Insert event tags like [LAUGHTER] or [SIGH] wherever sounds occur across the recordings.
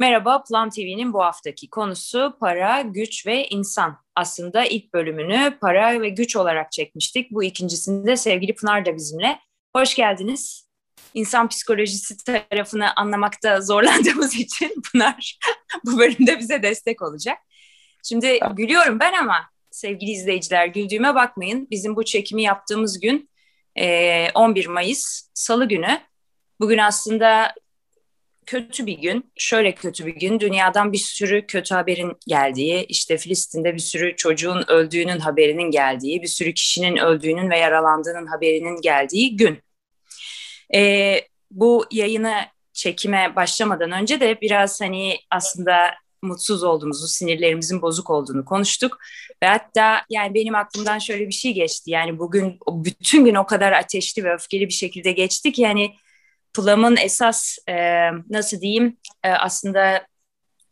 Merhaba, Plan TV'nin bu haftaki konusu para, güç ve insan. Aslında ilk bölümünü para ve güç olarak çekmiştik. Bu ikincisinde sevgili Pınar da bizimle. Hoş geldiniz. İnsan psikolojisi tarafını anlamakta zorlandığımız [LAUGHS] için Pınar [LAUGHS] bu bölümde bize destek olacak. Şimdi gülüyorum ben ama sevgili izleyiciler güldüğüme bakmayın. Bizim bu çekimi yaptığımız gün 11 Mayıs Salı günü. Bugün aslında kötü bir gün. Şöyle kötü bir gün. Dünyadan bir sürü kötü haberin geldiği, işte Filistin'de bir sürü çocuğun öldüğünün haberinin geldiği, bir sürü kişinin öldüğünün ve yaralandığının haberinin geldiği gün. Ee, bu yayını çekime başlamadan önce de biraz hani aslında mutsuz olduğumuzu, sinirlerimizin bozuk olduğunu konuştuk. Ve hatta yani benim aklımdan şöyle bir şey geçti. Yani bugün bütün gün o kadar ateşli ve öfkeli bir şekilde geçti ki yani Plum'un esas e, nasıl diyeyim e, aslında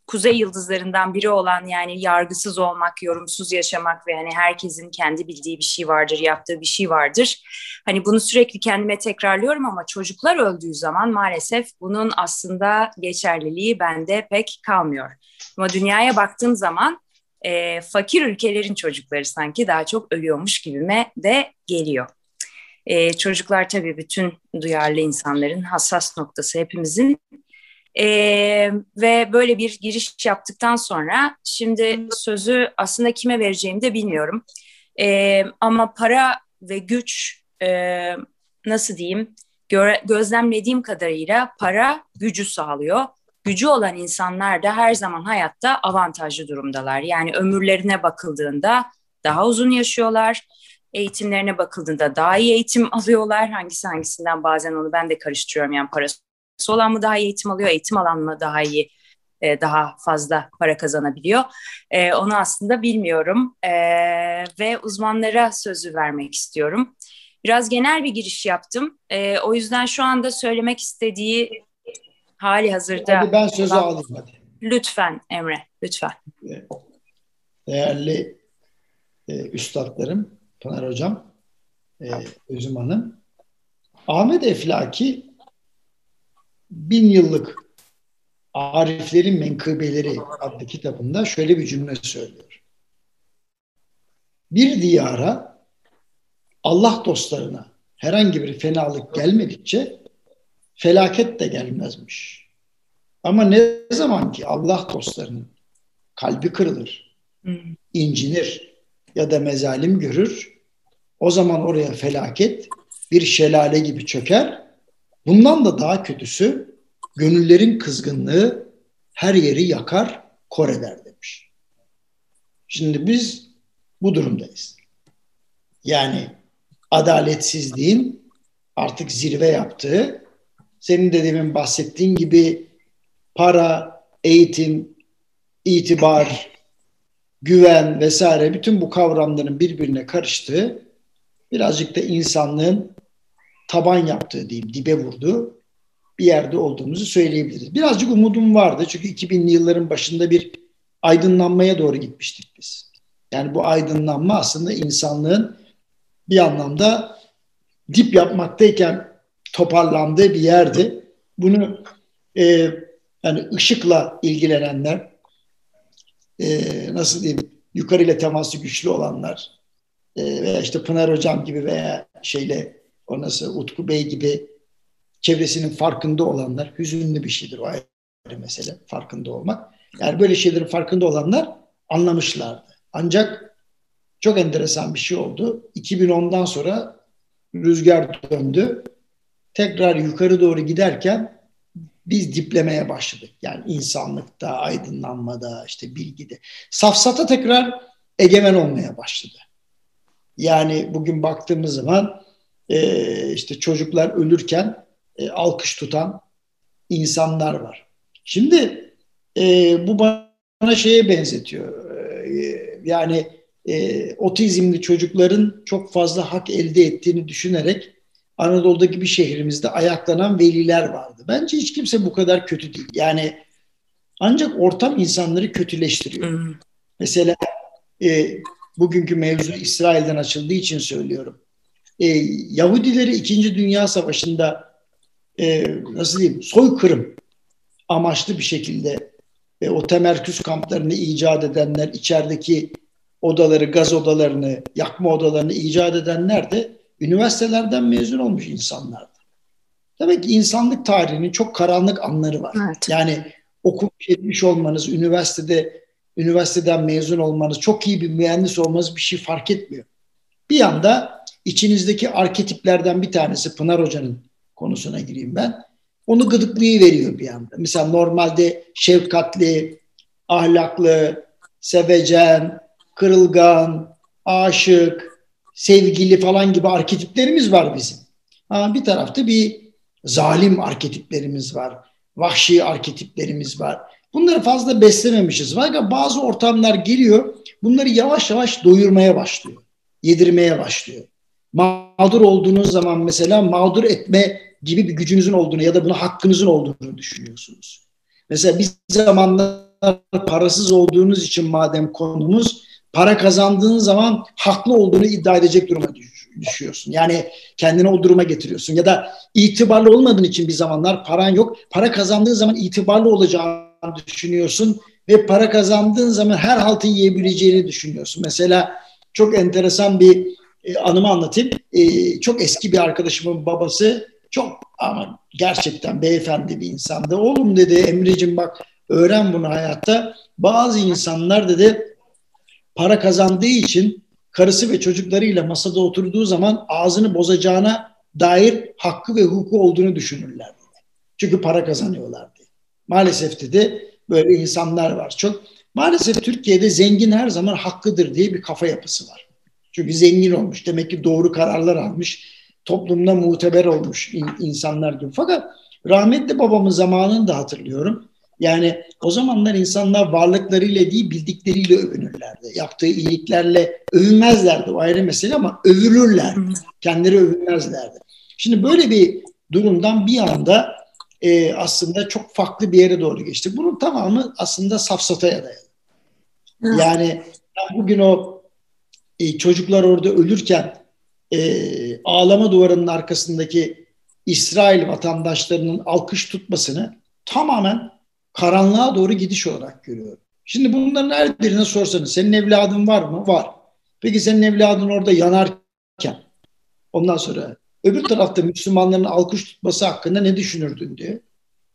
kuzey yıldızlarından biri olan yani yargısız olmak, yorumsuz yaşamak ve hani herkesin kendi bildiği bir şey vardır, yaptığı bir şey vardır. Hani bunu sürekli kendime tekrarlıyorum ama çocuklar öldüğü zaman maalesef bunun aslında geçerliliği bende pek kalmıyor. Ama dünyaya baktığım zaman e, fakir ülkelerin çocukları sanki daha çok ölüyormuş gibime de geliyor. E, çocuklar tabii bütün duyarlı insanların hassas noktası hepimizin. E, ve böyle bir giriş yaptıktan sonra şimdi sözü aslında kime vereceğimi de bilmiyorum. E, ama para ve güç e, nasıl diyeyim göre, gözlemlediğim kadarıyla para gücü sağlıyor. Gücü olan insanlar da her zaman hayatta avantajlı durumdalar. Yani ömürlerine bakıldığında daha uzun yaşıyorlar eğitimlerine bakıldığında daha iyi eğitim [LAUGHS] alıyorlar. Hangisi hangisinden bazen onu ben de karıştırıyorum. Yani parası olan mı daha iyi eğitim alıyor, eğitim alan mı daha iyi e, daha fazla para kazanabiliyor. E, onu aslında bilmiyorum e, ve uzmanlara sözü vermek istiyorum. Biraz genel bir giriş yaptım. E, o yüzden şu anda söylemek istediği hali hazırda. Hadi ben sözü olan... alayım hadi. Lütfen Emre, lütfen. Değerli e, üstadlarım, Pınar Hocam, e, Özüm Hanım. Ahmet Eflaki bin yıllık Ariflerin Menkıbeleri adlı kitabında şöyle bir cümle söylüyor. Bir diyara Allah dostlarına herhangi bir fenalık gelmedikçe felaket de gelmezmiş. Ama ne zaman ki Allah dostlarının kalbi kırılır, incinir, ya da mezalim görür. O zaman oraya felaket bir şelale gibi çöker. Bundan da daha kötüsü gönüllerin kızgınlığı her yeri yakar, kor eder demiş. Şimdi biz bu durumdayız. Yani adaletsizliğin artık zirve yaptığı, senin de demin bahsettiğin gibi para, eğitim, itibar, güven vesaire bütün bu kavramların birbirine karıştığı birazcık da insanlığın taban yaptığı diyeyim dibe vurduğu bir yerde olduğumuzu söyleyebiliriz. Birazcık umudum vardı çünkü 2000'li yılların başında bir aydınlanmaya doğru gitmiştik biz. Yani bu aydınlanma aslında insanlığın bir anlamda dip yapmaktayken toparlandığı bir yerdi. Bunu e, yani ışıkla ilgilenenler, e, nasıl diyeyim yukarıyla teması güçlü olanlar e, veya işte Pınar Hocam gibi veya şeyle o nasıl Utku Bey gibi çevresinin farkında olanlar hüzünlü bir şeydir o ayrı mesele farkında olmak. Yani böyle şeylerin farkında olanlar anlamışlardı. Ancak çok enteresan bir şey oldu. 2010'dan sonra rüzgar döndü. Tekrar yukarı doğru giderken biz diplemeye başladık. Yani insanlıkta, aydınlanmada, işte bilgide. Safsata tekrar egemen olmaya başladı. Yani bugün baktığımız zaman e, işte çocuklar ölürken e, alkış tutan insanlar var. Şimdi e, bu bana şeye benzetiyor. E, yani e, otizmli çocukların çok fazla hak elde ettiğini düşünerek Anadolu'daki bir şehrimizde ayaklanan veliler vardı. Bence hiç kimse bu kadar kötü değil. Yani ancak ortam insanları kötüleştiriyor. Hmm. Mesela e, bugünkü mevzu İsrail'den açıldığı için söylüyorum. E, Yahudileri 2. Dünya Savaşı'nda e, nasıl diyeyim soykırım amaçlı bir şekilde ve o temerküz kamplarını icat edenler, içerideki odaları, gaz odalarını, yakma odalarını icat edenler de üniversitelerden mezun olmuş insanlardı. Demek ki insanlık tarihinin çok karanlık anları var. Evet. Yani okumuş etmiş olmanız, üniversitede üniversiteden mezun olmanız, çok iyi bir mühendis olmanız bir şey fark etmiyor. Bir anda içinizdeki arketiplerden bir tanesi Pınar Hoca'nın konusuna gireyim ben. Onu gıdıklayı veriyor bir anda. Mesela normalde şefkatli, ahlaklı, sevecen, kırılgan, aşık, sevgili falan gibi arketiplerimiz var bizim. Ama bir tarafta bir zalim arketiplerimiz var. Vahşi arketiplerimiz var. Bunları fazla beslememişiz. Fakat bazı ortamlar geliyor, bunları yavaş yavaş doyurmaya başlıyor. Yedirmeye başlıyor. Mağdur olduğunuz zaman mesela mağdur etme gibi bir gücünüzün olduğunu ya da buna hakkınızın olduğunu düşünüyorsunuz. Mesela bir zamanlar parasız olduğunuz için madem konumuz para kazandığın zaman haklı olduğunu iddia edecek duruma düşüyorsun. Yani kendini o duruma getiriyorsun. Ya da itibarlı olmadığın için bir zamanlar paran yok. Para kazandığın zaman itibarlı olacağını düşünüyorsun ve para kazandığın zaman her haltı yiyebileceğini düşünüyorsun. Mesela çok enteresan bir e, anımı anlatayım. E, çok eski bir arkadaşımın babası çok ama gerçekten beyefendi bir insandı. Oğlum dedi Emre'cim bak öğren bunu hayatta. Bazı insanlar dedi para kazandığı için karısı ve çocuklarıyla masada oturduğu zaman ağzını bozacağına dair hakkı ve hukuku olduğunu düşünürler. Çünkü para kazanıyorlar diye. Maalesef dedi böyle insanlar var çok. Maalesef Türkiye'de zengin her zaman hakkıdır diye bir kafa yapısı var. Çünkü zengin olmuş. Demek ki doğru kararlar almış. Toplumda muteber olmuş insanlar gibi. Fakat rahmetli babamın zamanını da hatırlıyorum. Yani o zamanlar insanlar varlıklarıyla değil bildikleriyle övünürlerdi. Yaptığı iyiliklerle övünmezlerdi o ayrı mesele ama övülürlerdi. Kendileri övünmezlerdi. Şimdi böyle bir durumdan bir anda e, aslında çok farklı bir yere doğru geçtik. Bunun tamamı aslında safsataya dayalı. Yani bugün o e, çocuklar orada ölürken e, ağlama duvarının arkasındaki İsrail vatandaşlarının alkış tutmasını tamamen karanlığa doğru gidiş olarak görüyorum. Şimdi bunların her birine sorsanız senin evladın var mı? Var. Peki senin evladın orada yanarken ondan sonra öbür tarafta Müslümanların alkış tutması hakkında ne düşünürdün diye.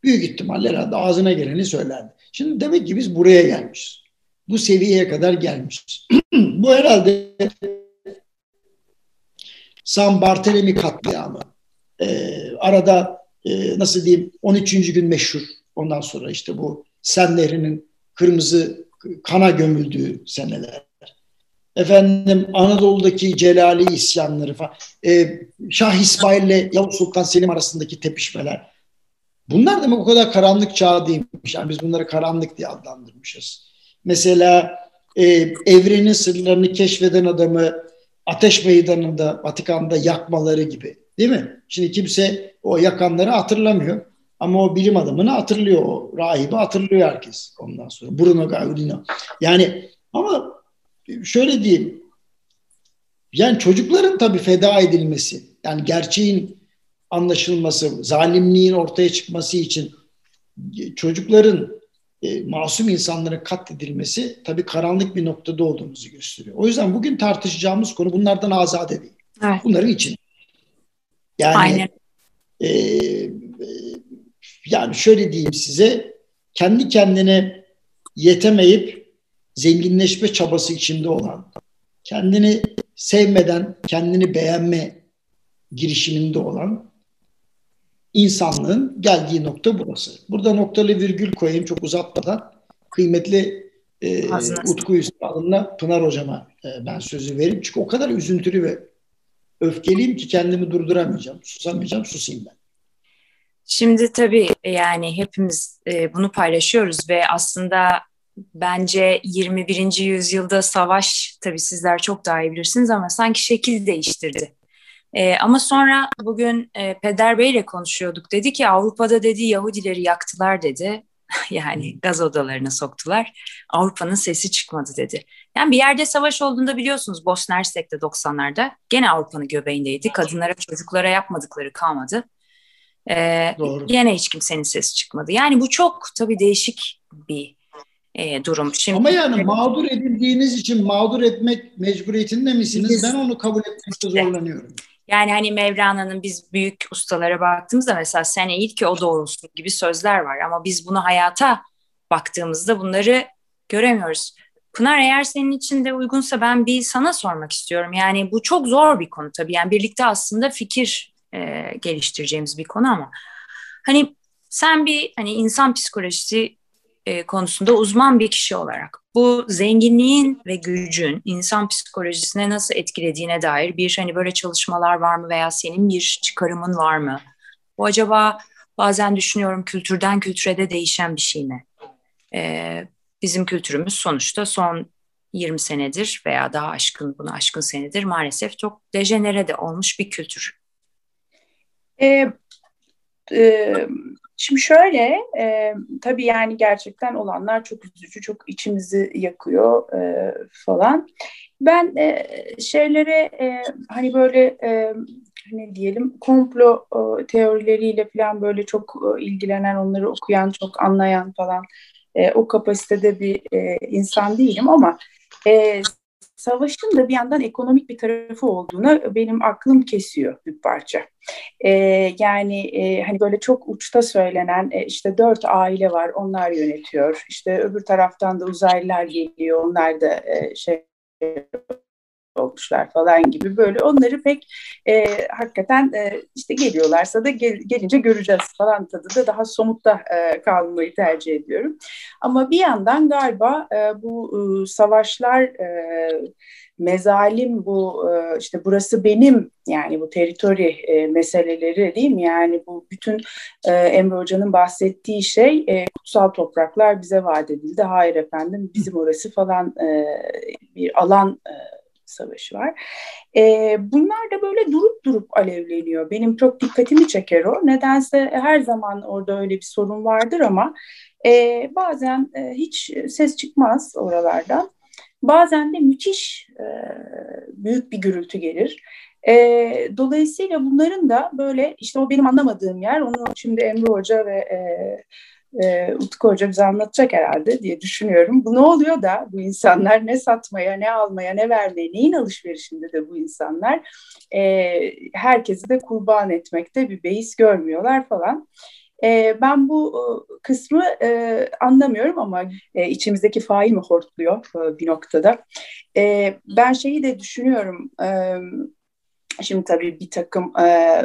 Büyük ihtimalle herhalde ağzına geleni söylerdi. Şimdi demek ki biz buraya gelmişiz. Bu seviyeye kadar gelmişiz. [CLEARS THROAT] Bu herhalde San Bartolome katliamı. Ee, arada e, nasıl diyeyim 13. gün meşhur. Ondan sonra işte bu Sen kırmızı kana gömüldüğü seneler. Efendim Anadolu'daki Celali isyanları falan. Ee, Şah İsmail ile Yavuz Sultan Selim arasındaki tepişmeler. Bunlar demek o kadar karanlık çağ değilmiş. Yani biz bunları karanlık diye adlandırmışız. Mesela e, evrenin sırlarını keşfeden adamı ateş meydanında, Vatikan'da yakmaları gibi. Değil mi? Şimdi kimse o yakanları hatırlamıyor. Ama o bilim adamını hatırlıyor. O rahibi hatırlıyor herkes ondan sonra. Bruno Gaudino. Yani ama şöyle diyeyim. Yani çocukların tabii feda edilmesi. Yani gerçeğin anlaşılması, zalimliğin ortaya çıkması için çocukların e, masum insanların katledilmesi tabii karanlık bir noktada olduğumuzu gösteriyor. O yüzden bugün tartışacağımız konu bunlardan azade değil. Evet. Bunların için. Yani Aynen. E, yani şöyle diyeyim size kendi kendine yetemeyip zenginleşme çabası içinde olan, kendini sevmeden kendini beğenme girişiminde olan insanlığın geldiği nokta burası. Burada noktalı virgül koyayım çok uzatmadan. Kıymetli e, Utku Üstad'ımla Pınar Hocama e, ben sözü vereyim. Çünkü o kadar üzüntülü ve öfkeliyim ki kendimi durduramayacağım. Susamayacağım, susayım ben. Şimdi tabii yani hepimiz e, bunu paylaşıyoruz ve aslında bence 21. yüzyılda savaş tabii sizler çok daha iyi bilirsiniz ama sanki şekil değiştirdi. E, ama sonra bugün e, Peder Bey ile konuşuyorduk. Dedi ki Avrupa'da dedi Yahudileri yaktılar dedi. [LAUGHS] yani gaz odalarına soktular. Avrupa'nın sesi çıkmadı dedi. Yani bir yerde savaş olduğunda biliyorsunuz Bosna Hersek'te 90'larda gene Avrupa'nın göbeğindeydi. Kadınlara çocuklara yapmadıkları kalmadı. Ee, Doğru. Yine hiç kimsenin sesi çıkmadı. Yani bu çok tabii değişik bir e, durum. Şimdi, Ama yani mağdur edildiğiniz için mağdur etmek mecburiyetinde misiniz? Biz, ben onu kabul etmekte zorlanıyorum. Yani hani Mevlana'nın biz büyük ustalara baktığımızda mesela sen eğil ki o doğrulsun gibi sözler var. Ama biz bunu hayata baktığımızda bunları göremiyoruz. Pınar eğer senin için de uygunsa ben bir sana sormak istiyorum. Yani bu çok zor bir konu tabii. Yani birlikte aslında fikir e, geliştireceğimiz bir konu ama hani sen bir hani insan psikolojisi e, konusunda uzman bir kişi olarak bu zenginliğin ve gücün insan psikolojisine nasıl etkilediğine dair bir hani böyle çalışmalar var mı veya senin bir çıkarımın var mı? Bu acaba bazen düşünüyorum kültürden kültüre de değişen bir şey mi? Ee, bizim kültürümüz sonuçta son 20 senedir veya daha aşkın bunu aşkın senedir maalesef çok dejenere de olmuş bir kültür. E, e, şimdi şöyle e, tabii yani gerçekten olanlar çok üzücü, çok içimizi yakıyor e, falan. Ben e, şeylere e, hani böyle e, ne diyelim komplo e, teorileriyle falan böyle çok e, ilgilenen, onları okuyan, çok anlayan falan e, o kapasitede bir e, insan değilim ama e, savaşın da bir yandan ekonomik bir tarafı olduğunu benim aklım kesiyor bir parça. E, yani e, hani böyle çok uçta söylenen e, işte dört aile var onlar yönetiyor. İşte öbür taraftan da uzaylılar geliyor onlar da e, şey olmuşlar falan gibi böyle onları pek e, hakikaten e, işte geliyorlarsa da gel, gelince göreceğiz falan tadı da daha somutta e, kalmayı tercih ediyorum. Ama bir yandan galiba e, bu e, savaşlar e, mezalim bu e, işte burası benim yani bu teritori e, meseleleri değil mi? Yani bu bütün e, Emre Hoca'nın bahsettiği şey e, kutsal topraklar bize vaat edildi. Hayır efendim bizim orası falan e, bir alan e, savaşı var. E, bunlar da böyle durup durup alevleniyor. Benim çok dikkatimi çeker o. Nedense her zaman orada öyle bir sorun vardır ama e, bazen e, hiç ses çıkmaz oralardan. Bazen de müthiş e, büyük bir gürültü gelir. E, dolayısıyla bunların da böyle işte o benim anlamadığım yer. Onu şimdi Emre Hoca ve e, e, Utku Hoca bize anlatacak herhalde diye düşünüyorum. Bu ne oluyor da bu insanlar ne satmaya, ne almaya, ne vermeye, neyin alışverişinde de bu insanlar e, herkesi de kurban etmekte bir beis görmüyorlar falan. E, ben bu e, kısmı e, anlamıyorum ama e, içimizdeki fail mi hortluyor e, bir noktada. E, ben şeyi de düşünüyorum. E, şimdi tabii bir takım e,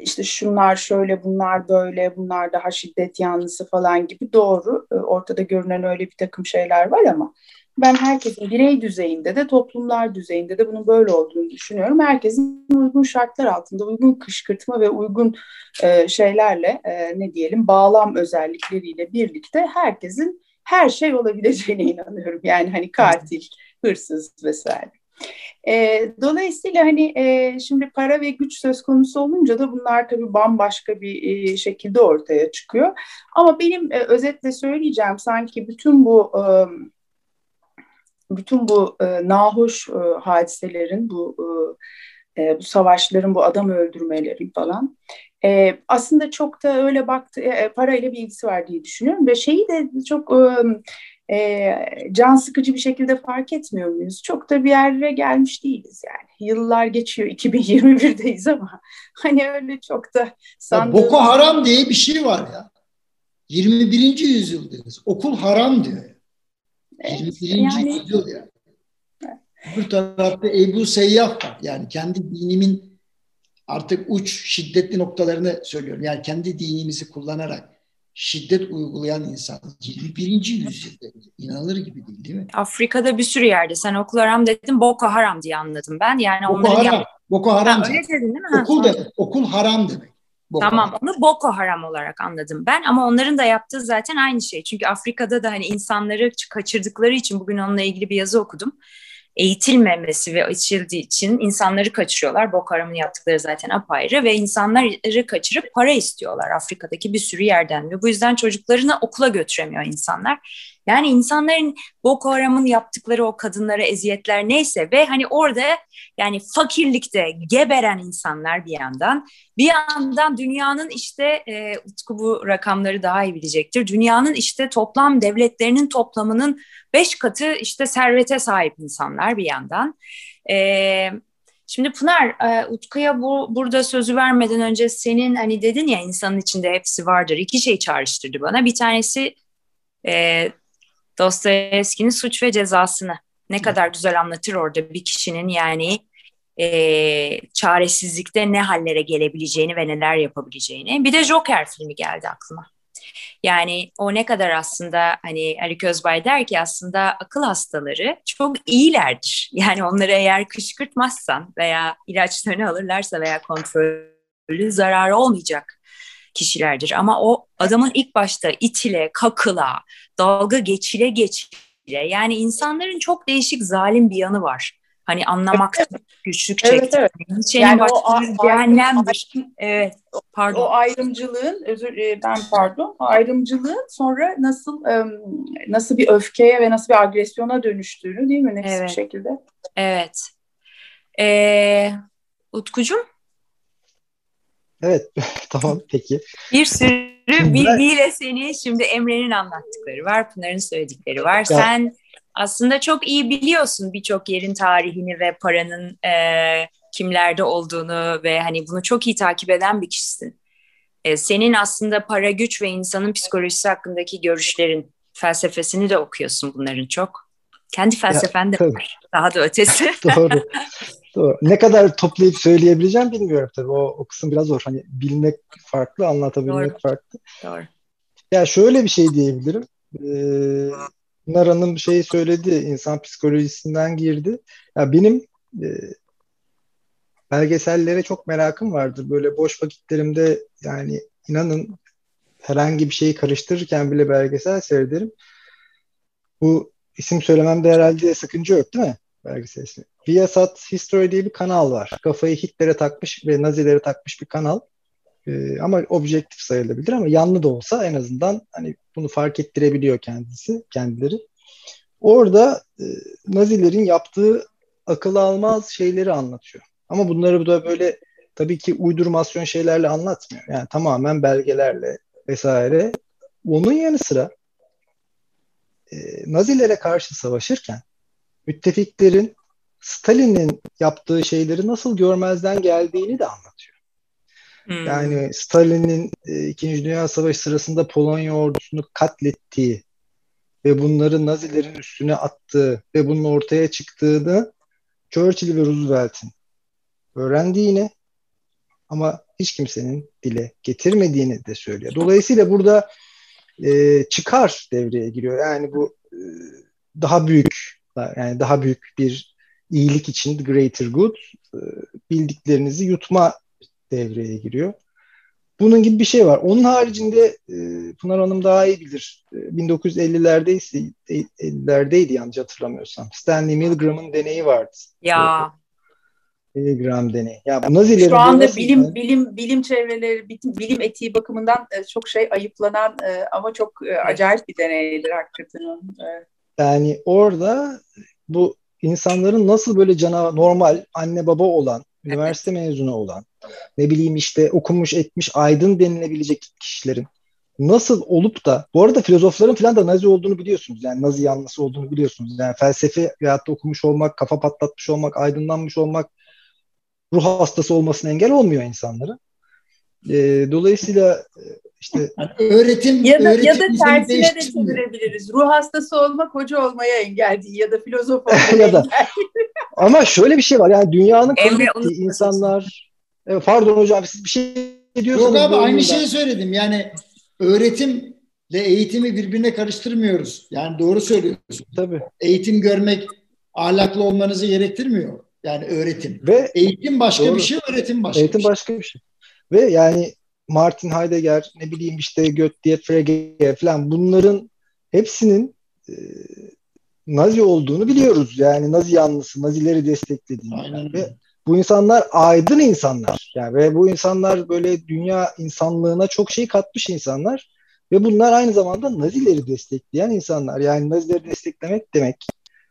işte şunlar şöyle bunlar böyle bunlar daha şiddet yanlısı falan gibi doğru e, ortada görünen öyle bir takım şeyler var ama ben herkesin birey düzeyinde de toplumlar düzeyinde de bunun böyle olduğunu düşünüyorum. Herkesin uygun şartlar altında uygun kışkırtma ve uygun e, şeylerle e, ne diyelim bağlam özellikleriyle birlikte herkesin her şey olabileceğine [LAUGHS] inanıyorum. Yani hani katil, hırsız vesaire. E, dolayısıyla hani e, şimdi para ve güç söz konusu olunca da bunlar tabii bambaşka bir e, şekilde ortaya çıkıyor. Ama benim e, özetle söyleyeceğim sanki bütün bu e, bütün bu e, nahoş e, hadiselerin bu e, e bu savaşların bu adam öldürmelerin falan e, aslında çok da öyle baktı e, parayla bir ilgisi var diye düşünüyorum ve şeyi de çok e, e, can sıkıcı bir şekilde fark etmiyor muyuz? Çok da bir yere gelmiş değiliz yani. Yıllar geçiyor 2021'deyiz ama [LAUGHS] hani öyle çok da sandığımız... Boko Haram diye bir şey var ya. 21. yüzyıldayız. Okul haram diyor. Evet, 21. Yani... yüzyıl ya. Bir tarafta Ebu Seyyaf var. Yani kendi dinimin artık uç şiddetli noktalarını söylüyorum. Yani kendi dinimizi kullanarak şiddet uygulayan insan 21. yüzyılda inanılır gibi değil değil mi? Afrika'da bir sürü yerde sen okul haram dedin Boko Haram diye anladım ben. Yani Boko Haram. Yap- Boko Haram. Ha, öyle dedin değil mi? Okul demek. Okul haram demek. Boko tamam haram. onu Boko Haram olarak anladım ben ama onların da yaptığı zaten aynı şey. Çünkü Afrika'da da hani insanları kaçırdıkları için bugün onunla ilgili bir yazı okudum eğitilmemesi ve açıldığı için insanları kaçırıyorlar. Boko Haram'ın yaptıkları zaten apayrı ve insanları kaçırıp para istiyorlar Afrika'daki bir sürü yerden ve bu yüzden çocuklarını okula götüremiyor insanlar. Yani insanların Boko Haram'ın yaptıkları o kadınlara eziyetler neyse ve hani orada yani fakirlikte geberen insanlar bir yandan bir yandan dünyanın işte e, Utku bu rakamları daha iyi bilecektir. Dünyanın işte toplam devletlerinin toplamının beş katı işte servete sahip insanlar bir yandan. E, Şimdi Pınar, e, Utku'ya bu, burada sözü vermeden önce senin hani dedin ya insanın içinde hepsi vardır. İki şey çağrıştırdı bana. Bir tanesi e, Dostoyevski'nin suç ve cezasını ne kadar güzel anlatır orada bir kişinin yani e, çaresizlikte ne hallere gelebileceğini ve neler yapabileceğini. Bir de Joker filmi geldi aklıma. Yani o ne kadar aslında hani Ali Közbay der ki aslında akıl hastaları çok iyilerdir. [LAUGHS] Yani onları eğer kışkırtmazsan veya ilaçlarını alırlarsa veya kontrolü zararı olmayacak kişilerdir. Ama o adamın ilk başta itile, kakıla, dalga geçile geçile yani insanların çok değişik zalim bir yanı var. Hani anlamak evet, güçlük çekti. Evet, evet. Yani o cehennemdir. Evet, pardon. O ayrımcılığın, özür e, ben pardon, ayrımcılığın sonra nasıl nasıl bir öfkeye ve nasıl bir agresyona dönüştüğünü değil mi nefis evet. bir şekilde? Evet. Ee, Utkucuğum? Evet, [LAUGHS] tamam peki. Bir sürü bilgiyle seni şimdi Emre'nin anlattıkları var, Pınar'ın söyledikleri var. Ya, Sen aslında çok iyi biliyorsun birçok yerin tarihini ve paranın e, kimlerde olduğunu ve hani bunu çok iyi takip eden bir kişisin. E, senin aslında para, güç ve insanın psikolojisi hakkındaki görüşlerin, felsefesini de okuyorsun bunların çok. Kendi felsefen de var. Daha da ötesi. [LAUGHS] Doğru. [LAUGHS] Doğru. Ne kadar toplayıp söyleyebileceğim bilmiyorum tabii. O, o kısım biraz zor. Hani bilmek farklı, anlatabilmek Doğru. farklı. Doğru. Ya şöyle bir şey diyebilirim. Ee, Pınar Hanım şey söyledi, insan psikolojisinden girdi. Ya benim e, belgesellere çok merakım vardır. Böyle boş vakitlerimde yani inanın herhangi bir şeyi karıştırırken bile belgesel seyrederim. Bu isim söylememde herhalde sakınca yok değil mi? Belgesel ismi. Viasat History diye bir kanal var. Kafayı Hitler'e takmış ve Nazilere takmış bir kanal. Ee, ama objektif sayılabilir ama yanlı da olsa en azından hani bunu fark ettirebiliyor kendisi, kendileri. Orada e, Nazilerin yaptığı akıl almaz şeyleri anlatıyor. Ama bunları da böyle tabii ki uydurmasyon şeylerle anlatmıyor. Yani tamamen belgelerle vesaire. Onun yanı sıra e, Nazilere karşı savaşırken müttefiklerin Stalin'in yaptığı şeyleri nasıl görmezden geldiğini de anlatıyor. Hmm. Yani Stalin'in e, İkinci Dünya Savaşı sırasında Polonya ordusunu katlettiği ve bunları Nazilerin üstüne attığı ve bunun ortaya çıktığını Churchill ve Roosevelt'in öğrendiğini ama hiç kimsenin dile getirmediğini de söylüyor. Dolayısıyla burada e, çıkar devreye giriyor. Yani bu e, daha büyük yani daha büyük bir iyilik için greater good e, bildiklerinizi yutma devreye giriyor. Bunun gibi bir şey var. Onun haricinde e, Pınar Hanım daha iyi bilir. E, 1950'lerdeyse 50'lerdeydi yanlış hatırlamıyorsam. Stanley Milgram'ın deneyi vardı. Ya. Milgram deneyi. Ya bu Nazilerin Şu anda bilim yani? bilim bilim çevreleri bilim etiği bakımından e, çok şey ayıplanan e, ama çok e, acayip bir deneydir hakikaten. E. Yani orada bu insanların nasıl böyle cana normal anne baba olan, üniversite mezunu olan, ne bileyim işte okumuş etmiş aydın denilebilecek kişilerin nasıl olup da bu arada filozofların falan da Nazi olduğunu biliyorsunuz. Yani Nazi yanlısı olduğunu biliyorsunuz. Yani felsefe veyahut da okumuş olmak, kafa patlatmış olmak, aydınlanmış olmak ruh hastası olmasına engel olmuyor insanları. E, dolayısıyla işte öğretim ya da, öğretim ya da tersine de çevirebiliriz. Ruh hastası olmak hoca olmaya engel değil ya da filozof [LAUGHS] olmaya ya da. engel Ama şöyle bir şey var yani dünyanın kabul insanlar evet, pardon hocam siz bir şey diyorsunuz. Yok abi aynı şeyi söyledim yani öğretimle eğitimi birbirine karıştırmıyoruz. Yani doğru söylüyorsun. Tabii. Eğitim görmek ahlaklı olmanızı gerektirmiyor. Yani öğretim. Ve eğitim başka doğru. bir şey, öğretim başka eğitim bir şey. başka bir şey. Ve yani Martin Heidegger, ne bileyim işte Goethe, Frege falan bunların hepsinin e, Nazi olduğunu biliyoruz. Yani Nazi yanlısı, Nazileri desteklediğini. Aynen. Ve bu insanlar aydın insanlar. Yani ve bu insanlar böyle dünya insanlığına çok şey katmış insanlar. Ve bunlar aynı zamanda Nazileri destekleyen insanlar. Yani Nazileri desteklemek demek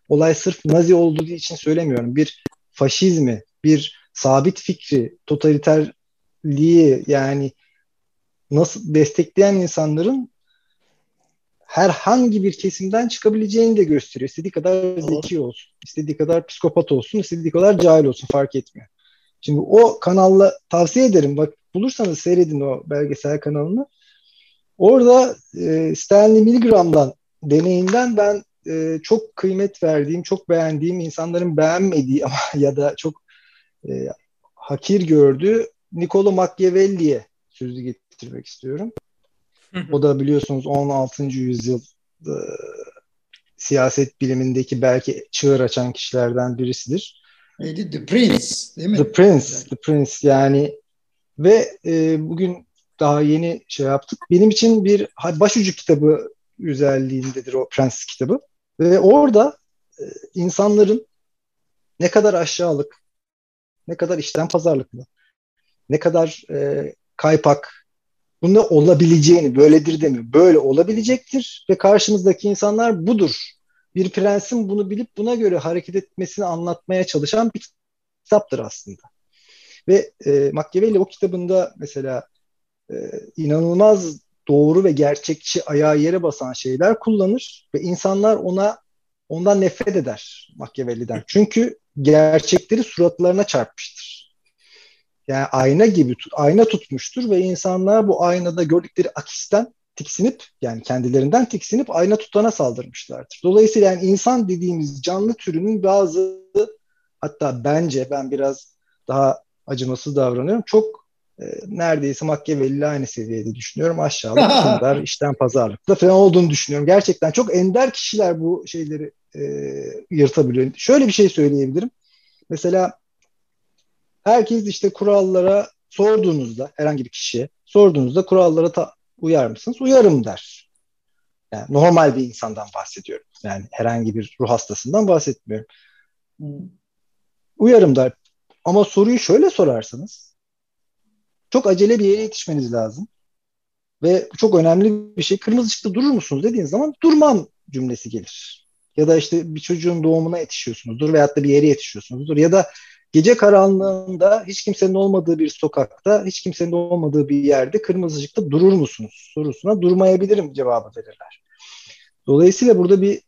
olay sırf Nazi olduğu için söylemiyorum. Bir faşizmi, bir sabit fikri, totaliterliği yani nasıl destekleyen insanların herhangi bir kesimden çıkabileceğini de gösteriyor. İstediği kadar zeki olsun, istediği kadar psikopat olsun, istediği kadar cahil olsun fark etmiyor. Şimdi o kanalla tavsiye ederim. Bak bulursanız seyredin o belgesel kanalını. Orada e, Stanley Milgram'dan deneyinden ben e, çok kıymet verdiğim, çok beğendiğim, insanların beğenmediği ama [LAUGHS] ya da çok e, hakir gördüğü Niccolo Machiavelli'ye sözü getirmek istiyorum. O da biliyorsunuz 16. yüzyıl e, siyaset bilimindeki belki çığır açan kişilerden birisidir. Neydi? The Prince değil mi? The Prince, The Prince yani ve e, bugün daha yeni şey yaptık. Benim için bir başucu kitabı özelliğindedir o Prens kitabı. Ve orada e, insanların ne kadar aşağılık, ne kadar işten pazarlıklı, ne kadar e, kaypak, bunda olabileceğini, böyledir demiyor. Böyle olabilecektir ve karşımızdaki insanlar budur. Bir prensin bunu bilip buna göre hareket etmesini anlatmaya çalışan bir kitaptır aslında. Ve e, Machiavelli o kitabında mesela e, inanılmaz doğru ve gerçekçi ayağı yere basan şeyler kullanır ve insanlar ona ondan nefret eder Machiavelli'den. Çünkü gerçekleri suratlarına çarpmıştır. Yani ayna gibi ayna tutmuştur ve insanlar bu aynada gördükleri akisten tiksinip yani kendilerinden tiksinip ayna tutana saldırmışlardır. Dolayısıyla yani insan dediğimiz canlı türünün bazı hatta bence ben biraz daha acımasız davranıyorum. Çok e, neredeyse Machiavelli aynı seviyede düşünüyorum. Aşağılık, [LAUGHS] kundar, işten pazarlıkta falan olduğunu düşünüyorum. Gerçekten çok ender kişiler bu şeyleri e, yırtabiliyor. Şöyle bir şey söyleyebilirim. Mesela herkes işte kurallara sorduğunuzda herhangi bir kişiye sorduğunuzda kurallara ta- uyar mısınız? Uyarım der. Yani normal bir insandan bahsediyorum. Yani herhangi bir ruh hastasından bahsetmiyorum. Uyarım der. Ama soruyu şöyle sorarsanız çok acele bir yere yetişmeniz lazım. Ve çok önemli bir şey kırmızı ışıkta durur musunuz dediğiniz zaman durmam cümlesi gelir. Ya da işte bir çocuğun doğumuna yetişiyorsunuzdur veyahut da bir yere yetişiyorsunuzdur. Ya da gece karanlığında hiç kimsenin olmadığı bir sokakta, hiç kimsenin olmadığı bir yerde kırmızı ışıkta durur musunuz sorusuna durmayabilirim cevabı verirler. Dolayısıyla burada bir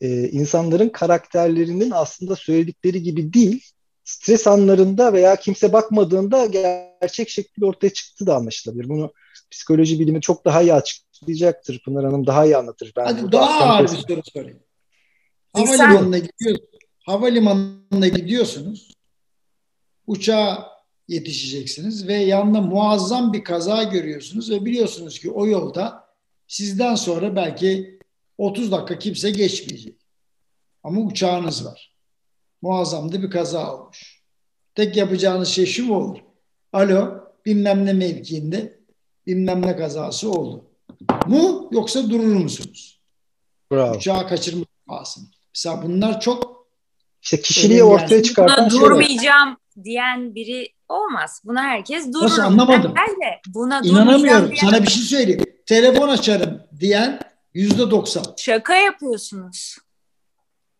e, insanların karakterlerinin aslında söyledikleri gibi değil, stres anlarında veya kimse bakmadığında gerçek şekli ortaya çıktı da anlaşılabilir. Bunu psikoloji bilimi çok daha iyi açıklayacaktır. Pınar Hanım daha iyi anlatır. Ben Hadi daha ağır bir [LAUGHS] soru sorayım. Havalimanına gidiyorsunuz. Havalimanına gidiyorsunuz. Uçağa yetişeceksiniz ve yanında muazzam bir kaza görüyorsunuz ve biliyorsunuz ki o yolda sizden sonra belki 30 dakika kimse geçmeyecek. Ama uçağınız var muazzam da bir kaza olmuş. Tek yapacağınız şey şu mu olur? Alo bilmem ne mevkiinde bilmem ne kazası oldu. Mu yoksa durur musunuz? Bravo. Uçağı kaçırma pahasına. Mesela bunlar çok işte kişiliği ortaya yani. çıkartan Buna durmayacağım diyen biri olmaz. Buna herkes durur. Nasıl anlamadım. Ben de buna İnanamıyorum. Diyen... Sana bir şey söyleyeyim. Telefon açarım diyen yüzde doksan. Şaka yapıyorsunuz.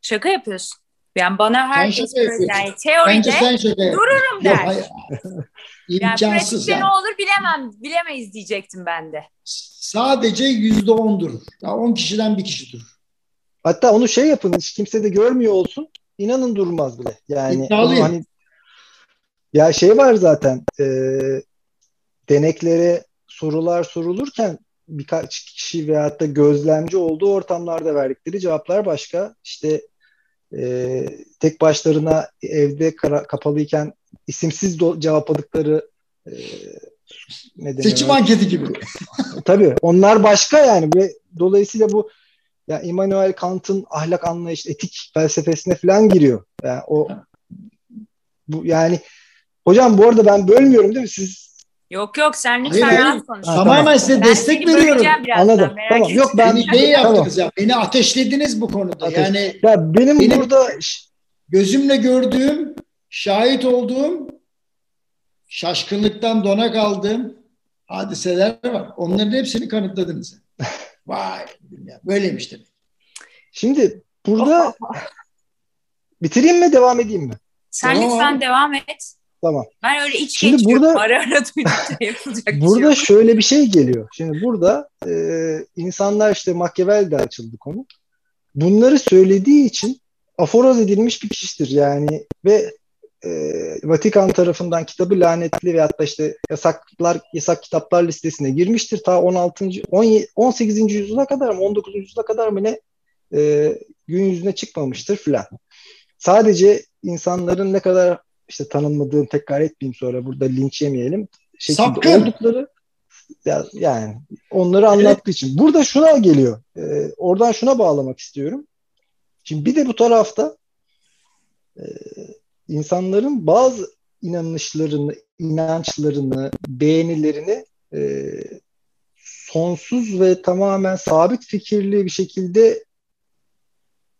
Şaka yapıyorsun. Yani bana herkes yani teoride dururum der. Yok, [LAUGHS] yani pratikte yani. ne olur bilemem, bilemeyiz diyecektim ben de. Sadece yüzde on durur. Ya on kişiden bir kişi durur. Hatta onu şey yapın, hiç kimse de görmüyor olsun. İnanın durmaz bile. Yani hani ya şey var zaten e, deneklere sorular sorulurken birkaç kişi veyahut da gözlemci olduğu ortamlarda verdikleri cevaplar başka. İşte e, tek başlarına evde kara, kapalıyken isimsiz do- cevapladıkları e, ne seçim anketi gibi. Tabii onlar başka yani ve dolayısıyla bu ya yani Immanuel Kant'ın ahlak anlayış, etik felsefesine falan giriyor. Yani o bu yani hocam bu arada ben bölmüyorum değil mi? Siz Yok yok sen lütfen Hayır, rahat konuş. Tamamen size ben destek veriyorum. Anladım. Tamam. Yok ben beni şey yaptınız tamam. ya. Beni ateşlediniz bu konuda. Ateş. Yani ya benim, benim burada gözümle gördüğüm, şahit olduğum şaşkınlıktan dona kaldığım hadiseler var. Onların hepsini kanıtladınız. [LAUGHS] Vay ya, böyleymiş demek. Şimdi burada bitireyim mi devam edeyim mi? Sen tamam. lütfen devam et. Tamam. Ben öyle iç Şimdi geçiyorum. Burada, ara ara duydukça yapılacak Burada şey şöyle bir şey geliyor. Şimdi burada e, insanlar işte Machiavelli'de açıldı konu. Bunları söylediği için aforoz edilmiş bir kişidir yani ve e, Vatikan tarafından kitabı lanetli veyahut da işte yasaklar yasak kitaplar listesine girmiştir. Ta 16. 17, 18. yüzyıla kadar mı 19. yüzyıla kadar mı ne e, gün yüzüne çıkmamıştır filan. Sadece insanların ne kadar işte tanınmadığını tekrar etmeyeyim sonra burada linç yemeyelim. Şekilde Sapkın. oldukları ya, yani onları anlattığı evet. için. Burada şuna geliyor. E, oradan şuna bağlamak istiyorum. Şimdi bir de bu tarafta e, insanların bazı inanışlarını, inançlarını, beğenilerini e, sonsuz ve tamamen sabit fikirli bir şekilde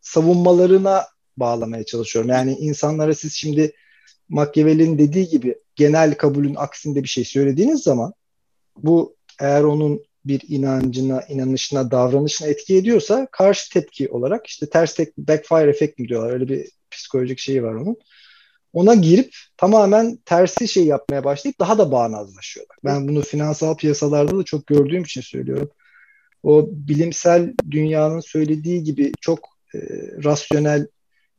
savunmalarına bağlamaya çalışıyorum. Yani insanlara siz şimdi Machiavelli'nin dediği gibi genel kabulün aksinde bir şey söylediğiniz zaman bu eğer onun bir inancına, inanışına, davranışına etki ediyorsa karşı tepki olarak işte ters tek backfire efekt mi diyorlar. Öyle bir psikolojik şeyi var onun. Ona girip tamamen tersi şey yapmaya başlayıp daha da bağnazlaşıyorlar. Ben bunu finansal piyasalarda da çok gördüğüm için söylüyorum. O bilimsel dünyanın söylediği gibi çok e, rasyonel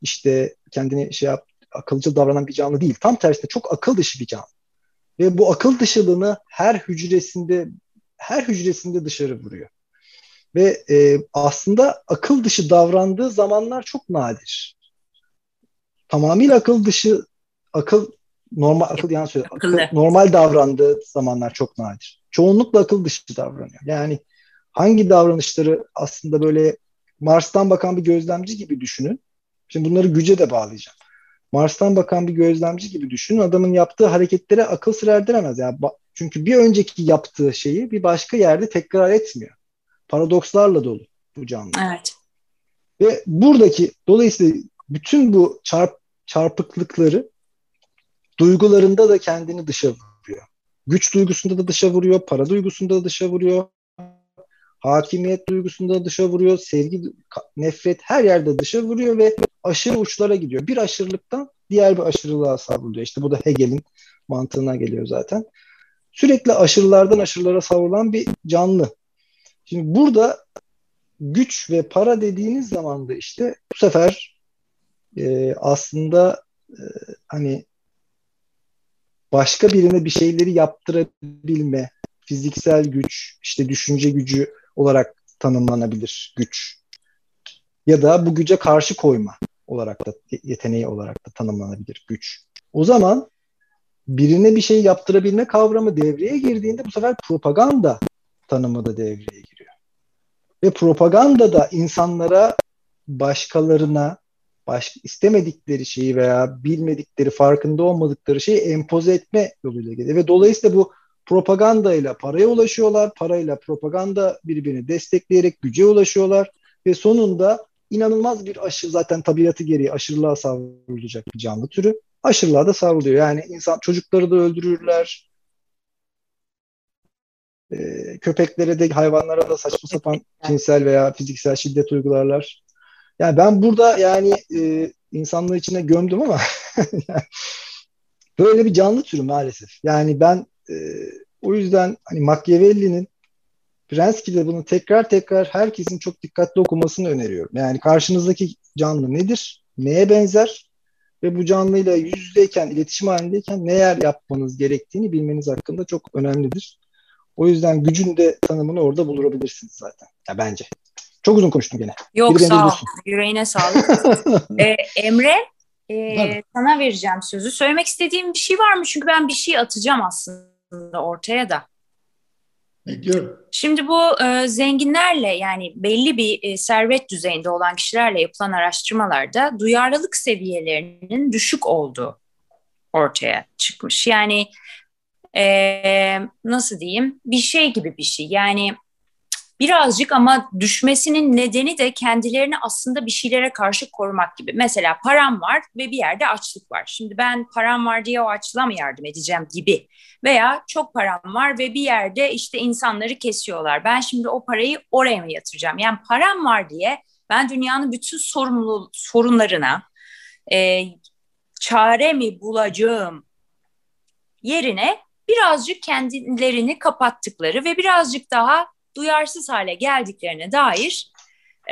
işte kendini şey yap akılcı davranan bir canlı değil. Tam tersine çok akıl dışı bir canlı. Ve bu akıl dışılığını her hücresinde her hücresinde dışarı vuruyor. Ve e, aslında akıl dışı davrandığı zamanlar çok nadir. Tamamıyla akıl dışı, akıl normal akıl yani söyle, akıl, normal davrandığı zamanlar çok nadir. Çoğunlukla akıl dışı davranıyor. Yani hangi davranışları aslında böyle Mars'tan bakan bir gözlemci gibi düşünün. Şimdi bunları güce de bağlayacağım. Mars'tan bakan bir gözlemci gibi düşünün. Adamın yaptığı hareketlere akıl sır erdiremez. Yani çünkü bir önceki yaptığı şeyi bir başka yerde tekrar etmiyor. Paradokslarla dolu bu canlı. Evet. Ve buradaki dolayısıyla bütün bu çarp, çarpıklıkları duygularında da kendini dışa vuruyor. Güç duygusunda da dışa vuruyor, para duygusunda da dışa vuruyor, hakimiyet duygusunda da dışa vuruyor, sevgi, nefret her yerde dışa vuruyor ve aşırı uçlara gidiyor. Bir aşırılıktan diğer bir aşırılığa savruluyor. İşte bu da Hegel'in mantığına geliyor zaten. Sürekli aşırılardan aşırılara savrulan bir canlı. Şimdi burada güç ve para dediğiniz zaman da işte bu sefer e, aslında e, hani başka birine bir şeyleri yaptırabilme, fiziksel güç, işte düşünce gücü olarak tanımlanabilir güç. Ya da bu güce karşı koyma olarak da yeteneği olarak da tanımlanabilir güç. O zaman birine bir şey yaptırabilme kavramı devreye girdiğinde bu sefer propaganda tanımı da devreye giriyor. Ve propaganda da insanlara başkalarına baş, istemedikleri şeyi veya bilmedikleri, farkında olmadıkları şeyi empoze etme yoluyla geliyor. Ve dolayısıyla bu propaganda ile paraya ulaşıyorlar. Parayla propaganda birbirini destekleyerek güce ulaşıyorlar. Ve sonunda inanılmaz bir aşı zaten tabiatı gereği aşırılığa savrulacak bir canlı türü. Aşırılığa da savruluyor. Yani insan çocukları da öldürürler. Ee, köpeklere de hayvanlara da saçma sapan cinsel veya fiziksel şiddet uygularlar. Yani ben burada yani e, insanlığı içine gömdüm ama [LAUGHS] böyle bir canlı türü maalesef. Yani ben e, o yüzden hani Machiavelli'nin Prens kitabını tekrar tekrar herkesin çok dikkatli okumasını öneriyorum. Yani karşınızdaki canlı nedir? Neye benzer? Ve bu canlıyla yüz yüzeyken, iletişim halindeyken neler yapmanız gerektiğini bilmeniz hakkında çok önemlidir. O yüzden gücün de tanımını orada bulabilirsiniz zaten. Ya bence. Çok uzun konuştum gene. Yok Biri sağ ol. [LAUGHS] Yüreğine sağlık. [LAUGHS] ee, Emre e, sana vereceğim sözü. Söylemek istediğim bir şey var mı? Çünkü ben bir şey atacağım aslında ortaya da. Bekliyorum. Şimdi bu e, zenginlerle yani belli bir e, servet düzeyinde olan kişilerle yapılan araştırmalarda duyarlılık seviyelerinin düşük olduğu ortaya çıkmış. Yani e, nasıl diyeyim bir şey gibi bir şey. Yani birazcık ama düşmesinin nedeni de kendilerini aslında bir şeylere karşı korumak gibi. Mesela param var ve bir yerde açlık var. Şimdi ben param var diye o açlığa mı yardım edeceğim gibi. Veya çok param var ve bir yerde işte insanları kesiyorlar. Ben şimdi o parayı oraya mı yatıracağım? Yani param var diye ben dünyanın bütün sorumlu sorunlarına e, çare mi bulacağım yerine birazcık kendilerini kapattıkları ve birazcık daha duyarsız hale geldiklerine dair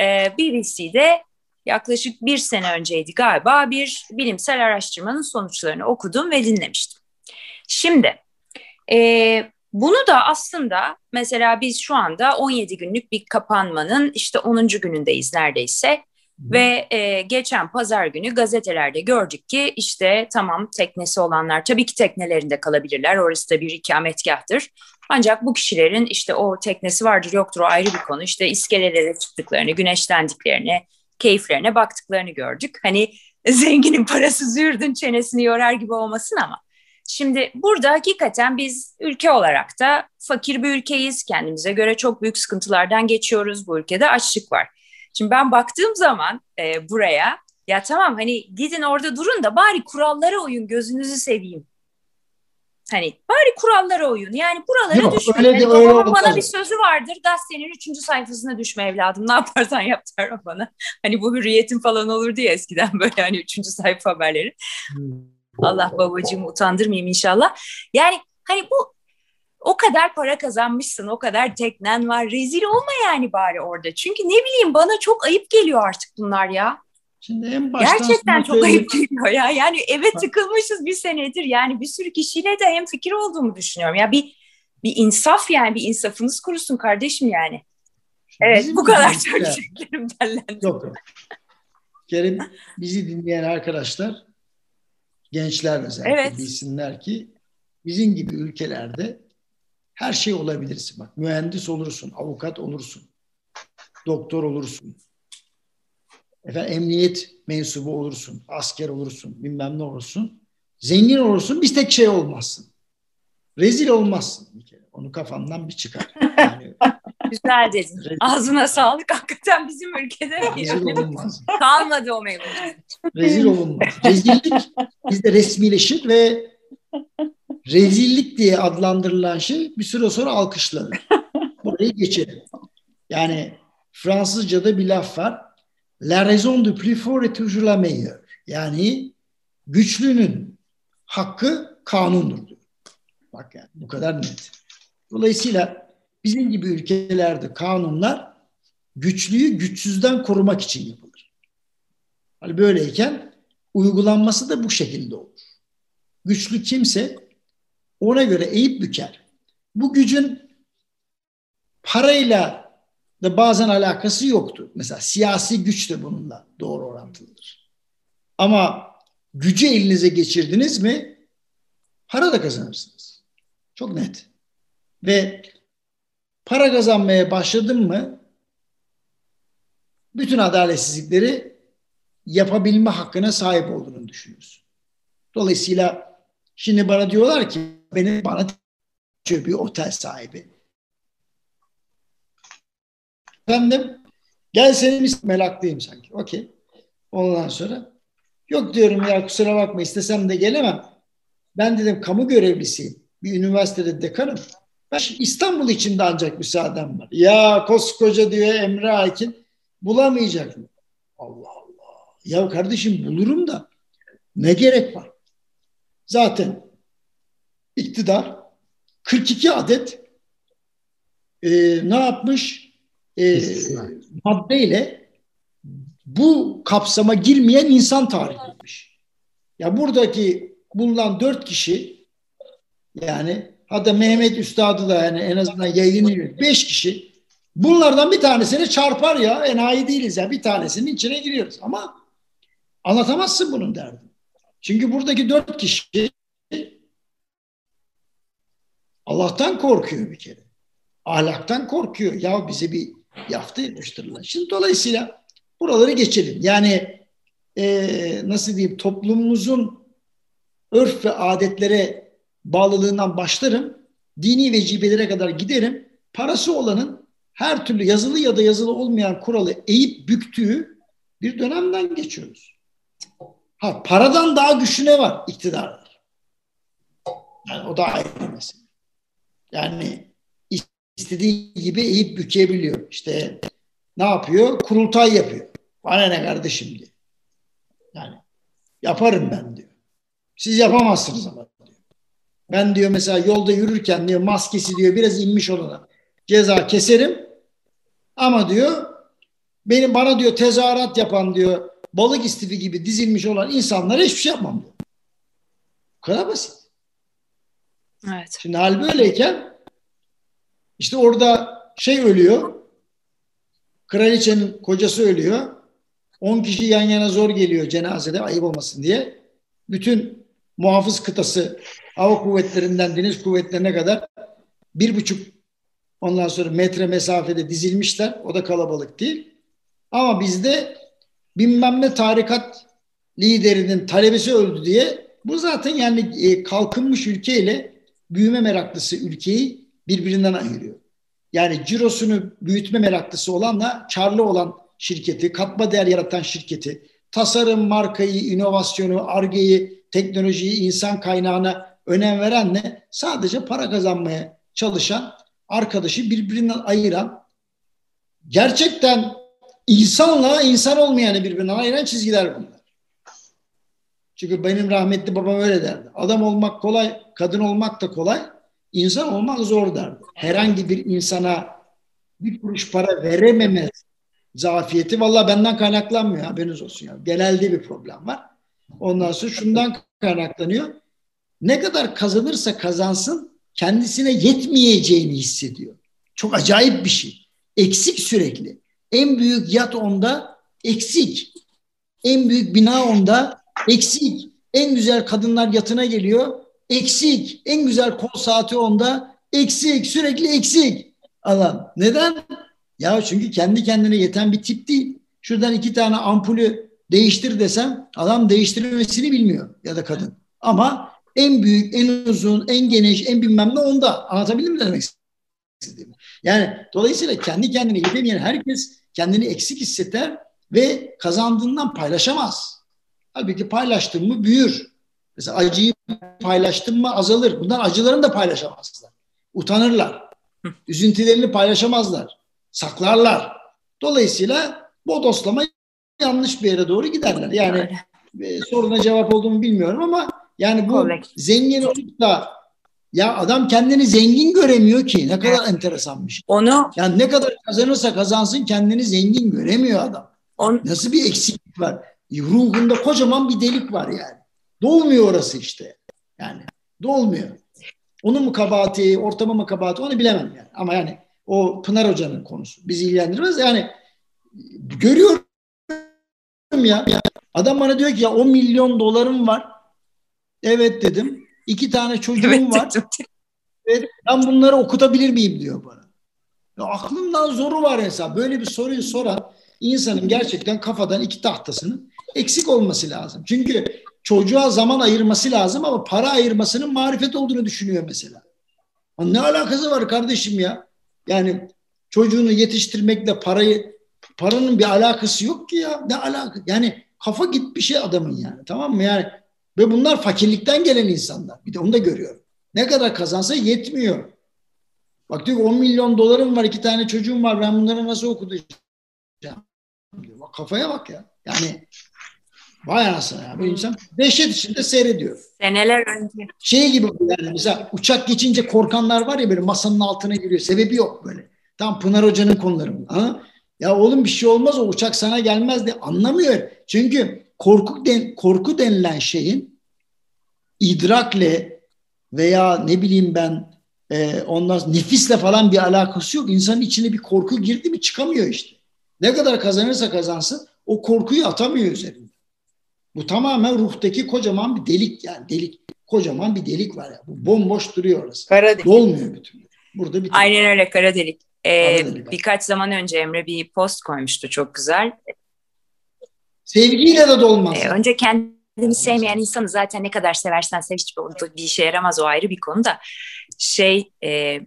e, BBC'de yaklaşık bir sene önceydi galiba bir bilimsel araştırmanın sonuçlarını okudum ve dinlemiştim. Şimdi e, bunu da aslında mesela biz şu anda 17 günlük bir kapanmanın işte 10. günündeyiz neredeyse. Ve e, geçen pazar günü gazetelerde gördük ki işte tamam teknesi olanlar tabii ki teknelerinde kalabilirler. Orası da bir ikametgahtır. Ancak bu kişilerin işte o teknesi vardır yoktur o ayrı bir konu. İşte iskelelere çıktıklarını, güneşlendiklerini, keyiflerine baktıklarını gördük. Hani [LAUGHS] zenginin parası zürdün çenesini yorar gibi olmasın ama. Şimdi burada hakikaten biz ülke olarak da fakir bir ülkeyiz. Kendimize göre çok büyük sıkıntılardan geçiyoruz. Bu ülkede açlık var. Şimdi ben baktığım zaman e, buraya ya tamam hani gidin orada durun da bari kurallara uyun gözünüzü seveyim. Hani bari kurallara uyun. Yani buralara Yok, düşme. Öyle yani öyle babamın bana bir sözü vardır. Gazetenin üçüncü sayfasına düşme evladım. Ne yaparsan yap der bana. Hani bu hürriyetin falan olurdu ya eskiden böyle hani üçüncü sayfa haberleri. Hmm. Allah babacığımı utandırmayayım inşallah. Yani hani bu o kadar para kazanmışsın, o kadar teknen var. Rezil olma yani bari orada. Çünkü ne bileyim bana çok ayıp geliyor artık bunlar ya. Şimdi en baştan Gerçekten çok ayıp geliyor ya. Yani eve tıkılmışız bir senedir. Yani bir sürü kişiyle de hem fikir olduğumu düşünüyorum. Ya bir bir insaf yani bir insafınız kurusun kardeşim yani. Evet Bizim bu kadar söyleyeceklerim derlendi. Yok yok. Kerim bizi dinleyen arkadaşlar gençler özellikle evet. bilsinler ki bizim gibi ülkelerde her şey olabilirsin. Bak mühendis olursun, avukat olursun, doktor olursun, efendim emniyet mensubu olursun, asker olursun, bilmem ne olursun. Zengin olursun, bir tek şey olmazsın. Rezil olmazsın bir kere. Onu kafandan bir çıkar. Yani, [LAUGHS] Güzel dedin. Rezil. Ağzına sağlık. Hakikaten bizim ülkede rezil olunmaz. kalmadı o mevzu. Rezil olunmaz. Rezillik bizde resmileşir ve rezillik diye adlandırılan şey bir süre sonra alkışlanır. Burayı geçelim. Yani Fransızca'da bir laf var. La raison du plus fort est toujours la meilleure. Yani güçlünün hakkı kanundur diyor. Bak yani bu kadar net. Dolayısıyla bizim gibi ülkelerde kanunlar güçlüyü güçsüzden korumak için yapılır. Hani böyleyken uygulanması da bu şekilde olur. Güçlü kimse ona göre eğip büker. Bu gücün parayla da bazen alakası yoktur. Mesela siyasi güç de bununla doğru orantılıdır. Ama gücü elinize geçirdiniz mi para da kazanırsınız. Çok net. Ve para kazanmaya başladın mı bütün adaletsizlikleri yapabilme hakkına sahip olduğunu düşünüyorsun. Dolayısıyla şimdi bana diyorlar ki beni bana bir otel sahibi. Efendim gel senin meraklıyım sanki. Okey. Ondan sonra yok diyorum ya kusura bakma istesem de gelemem. Ben dedim kamu görevlisiyim. Bir üniversitede dekanım. Ben İstanbul için de ancak müsaadem var. Ya koskoca diyor Emre Akin bulamayacak mı? Allah Allah. Ya kardeşim bulurum da ne gerek var? Zaten iktidar 42 adet e, ne yapmış? E, maddeyle bu kapsama girmeyen insan tarif etmiş. Ya buradaki bulunan dört kişi yani hatta Mehmet Üstad'ı da yani en azından yayınlıyor. Beş kişi bunlardan bir tanesini çarpar ya enayi değiliz ya bir tanesinin içine giriyoruz ama anlatamazsın bunun derdini. Çünkü buradaki dört kişi Allah'tan korkuyor bir kere. Ahlaktan korkuyor. Ya bize bir yaftı yapıştırırlar. Şimdi dolayısıyla buraları geçelim. Yani e, nasıl diyeyim toplumumuzun örf ve adetlere bağlılığından başlarım. Dini vecibelere kadar giderim. Parası olanın her türlü yazılı ya da yazılı olmayan kuralı eğip büktüğü bir dönemden geçiyoruz. Ha, paradan daha güçlü ne var? İktidarlar. Yani o da ayrı mesele. Yani istediği gibi eğip bükebiliyor. İşte ne yapıyor? Kurultay yapıyor. Bana ne kardeşim diyor. Yani yaparım ben diyor. Siz yapamazsınız ama diyor. Ben diyor mesela yolda yürürken diyor maskesi diyor biraz inmiş olana ceza keserim. Ama diyor benim bana diyor tezahürat yapan diyor balık istifi gibi dizilmiş olan insanlara hiçbir şey yapmam diyor. Bu kadar basit. Evet. Şimdi hal böyleyken işte orada şey ölüyor. Kraliçenin kocası ölüyor. 10 kişi yan yana zor geliyor cenazede ayıp olmasın diye. Bütün muhafız kıtası hava kuvvetlerinden deniz kuvvetlerine kadar bir buçuk ondan sonra metre mesafede dizilmişler. O da kalabalık değil. Ama bizde bilmem ne tarikat liderinin talebesi öldü diye bu zaten yani e, kalkınmış ülkeyle büyüme meraklısı ülkeyi birbirinden ayırıyor. Yani cirosunu büyütme meraklısı olanla karlı olan şirketi, katma değer yaratan şirketi, tasarım, markayı, inovasyonu, argeyi, teknolojiyi, insan kaynağına önem verenle sadece para kazanmaya çalışan arkadaşı birbirinden ayıran gerçekten insanla insan olmayanı birbirinden ayıran çizgiler bunlar. Çünkü benim rahmetli babam öyle derdi. Adam olmak kolay, kadın olmak da kolay, insan olmak zor derdi. Herhangi bir insana bir kuruş para verememez zafiyeti valla benden kaynaklanmıyor haberiniz olsun ya. Genelde bir problem var. Ondan sonra şundan kaynaklanıyor. Ne kadar kazanırsa kazansın kendisine yetmeyeceğini hissediyor. Çok acayip bir şey. Eksik sürekli. En büyük yat onda eksik. En büyük bina onda eksik. En güzel kadınlar yatına geliyor. Eksik. En güzel kol saati onda eksik. Sürekli eksik. Allah. Neden? Ya çünkü kendi kendine yeten bir tip değil. Şuradan iki tane ampulü değiştir desem adam değiştirmesini bilmiyor ya da kadın. Ama en büyük, en uzun, en geniş, en bilmem ne onda. Anlatabildim mi demek istediğimi? Yani dolayısıyla kendi kendine yetemeyen herkes kendini eksik hisseder ve kazandığından paylaşamaz. Halbuki paylaştın mı büyür. Mesela acıyı paylaştın mı azalır. Bundan acılarını da paylaşamazlar. Utanırlar. Üzüntülerini paylaşamazlar. Saklarlar. Dolayısıyla bodoslama yanlış bir yere doğru giderler. Yani e, soruna cevap olduğumu bilmiyorum ama yani bu zengin olup da ya adam kendini zengin göremiyor ki. Ne kadar evet. enteresanmış. Onu yani ne kadar kazanırsa kazansın kendini zengin göremiyor adam. On... Nasıl bir eksiklik var? Ruhunda kocaman bir delik var yani. Dolmuyor orası işte. Yani dolmuyor. Onun mu kabahati, ortamı mı kabahati onu bilemem yani. Ama yani o Pınar Hoca'nın konusu. Bizi ilgilendirmez. Yani görüyorum ya. Adam bana diyor ki ya 10 milyon dolarım var. Evet dedim. İki tane çocuğum evet, var. Evet, ben bunları okutabilir miyim diyor bana. Ya aklımdan zoru var hesap. Böyle bir soruyu soran insanın gerçekten kafadan iki tahtasının eksik olması lazım. Çünkü çocuğa zaman ayırması lazım ama para ayırmasının marifet olduğunu düşünüyor mesela. Ne alakası var kardeşim ya? Yani çocuğunu yetiştirmekle parayı paranın bir alakası yok ki ya. Ne alaka? Yani kafa git bir şey adamın yani. Tamam mı? Yani ve bunlar fakirlikten gelen insanlar. Bir de onu da görüyorum. Ne kadar kazansa yetmiyor. Bak diyor 10 milyon dolarım var, iki tane çocuğum var. Ben bunları nasıl okutacağım? Bak, kafaya bak ya. Yani vay anasını ya. Bu insan dehşet içinde seyrediyor. Seneler önce. Şey gibi yani mesela uçak geçince korkanlar var ya böyle masanın altına giriyor. Sebebi yok böyle. Tam Pınar Hoca'nın konuları bu. Ha? Ya oğlum bir şey olmaz o uçak sana gelmez de anlamıyor. Çünkü korku den, korku denilen şeyin idrakle veya ne bileyim ben e, ondan nefisle falan bir alakası yok. İnsanın içine bir korku girdi mi çıkamıyor işte. Ne kadar kazanırsa kazansın o korkuyu atamıyor üzerinde. Bu tamamen ruhtaki kocaman bir delik yani delik. Kocaman bir delik var ya. Bu bomboş duruyor orası. Kara delik. Dolmuyor bütün. Burada bir Aynen öyle kara delik. Ee, birkaç zaman önce Emre bir post koymuştu çok güzel. Sevgiyle de dolmaz. Ee, önce kendini sevmeyen insanı zaten ne kadar seversen sev hiçbir bir işe yaramaz o ayrı bir konu da. Şey e,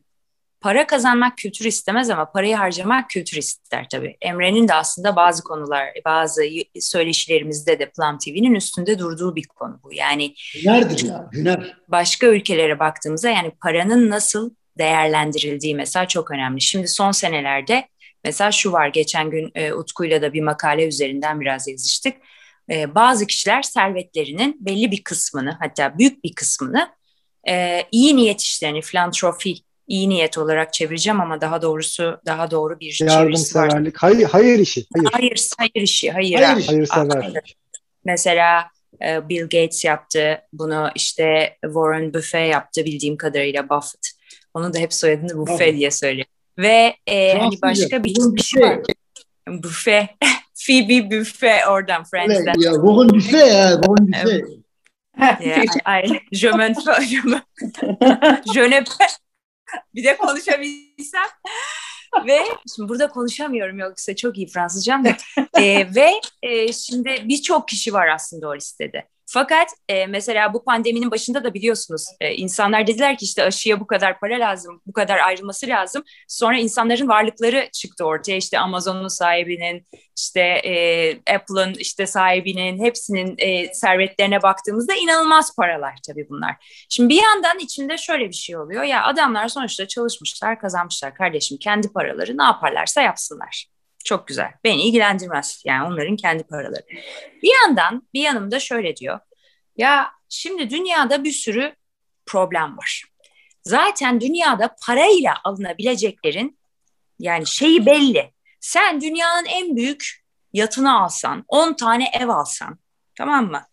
para kazanmak kültür istemez ama parayı harcamak kültür ister tabii. Emre'nin de aslında bazı konular, bazı söyleşilerimizde de Plum TV'nin üstünde durduğu bir konu bu. Yani hünerdir ya, hüner. Başka ülkelere baktığımızda yani paranın nasıl değerlendirildiği mesela çok önemli. Şimdi son senelerde mesela şu var, geçen gün e, Utku'yla da bir makale üzerinden biraz yazıştık. E, bazı kişiler servetlerinin belli bir kısmını hatta büyük bir kısmını e, iyi niyet işlerini, filantrofi iyi niyet olarak çevireceğim ama daha doğrusu daha doğru bir yardımseverlik. Hayır, hayır işi. Hayır. hayır, hayır işi. Hayır, hayır, hayır sever. Mesela e, Bill Gates yaptı bunu işte Warren Buffett yaptı bildiğim kadarıyla Buffett. Onun da hep soyadını Buffett diye söylüyor. Ve e, hani başka bir kişi var. Buffett. [LAUGHS] Phoebe Buffett oradan Friends'den. Ya Warren Buffett ya Warren Buffett. [LAUGHS] yeah, I, je me, je me, [LAUGHS] je ne bir de konuşabilsem. [LAUGHS] ve şimdi burada konuşamıyorum yoksa çok iyi Fransızcam da. [LAUGHS] e, ve e, şimdi birçok kişi var aslında o listede. Fakat e, mesela bu pandeminin başında da biliyorsunuz e, insanlar dediler ki işte aşıya bu kadar para lazım, bu kadar ayrılması lazım. Sonra insanların varlıkları çıktı ortaya. İşte Amazon'un sahibinin, işte e, Apple'ın işte sahibinin hepsinin e, servetlerine baktığımızda inanılmaz paralar tabii bunlar. Şimdi bir yandan içinde şöyle bir şey oluyor. Ya adamlar sonuçta çalışmışlar, kazanmışlar kardeşim. Kendi paraları ne yaparlarsa yapsınlar. Çok güzel. Beni ilgilendirmez. Yani onların kendi paraları. Bir yandan bir yanımda şöyle diyor. Ya şimdi dünyada bir sürü problem var. Zaten dünyada parayla alınabileceklerin yani şeyi belli. Sen dünyanın en büyük yatını alsan, 10 tane ev alsan, tamam mı?